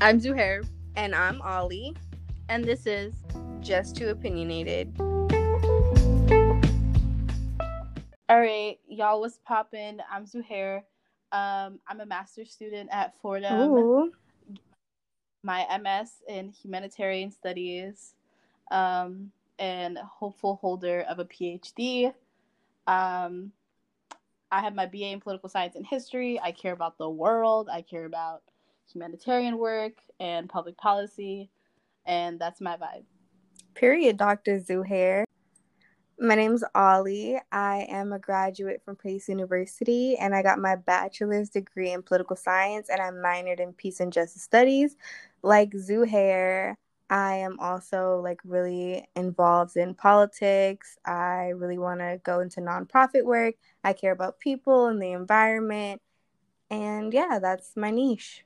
I'm Zuhair. And I'm Ollie. And this is Just Too Opinionated. All right, y'all, what's poppin'? I'm Zuhair. Um, I'm a master's student at Fordham. Ooh. My MS in humanitarian studies, um, and hopeful holder of a PhD. Um, I have my BA in political science and history. I care about the world. I care about humanitarian work and public policy, and that's my vibe. Period, Dr. Zuhair. My name's Ollie. I am a graduate from Pace University and I got my bachelor's degree in political science and I minored in peace and justice studies. Like Zuhair, I am also like really involved in politics. I really want to go into nonprofit work. I care about people and the environment. And yeah, that's my niche.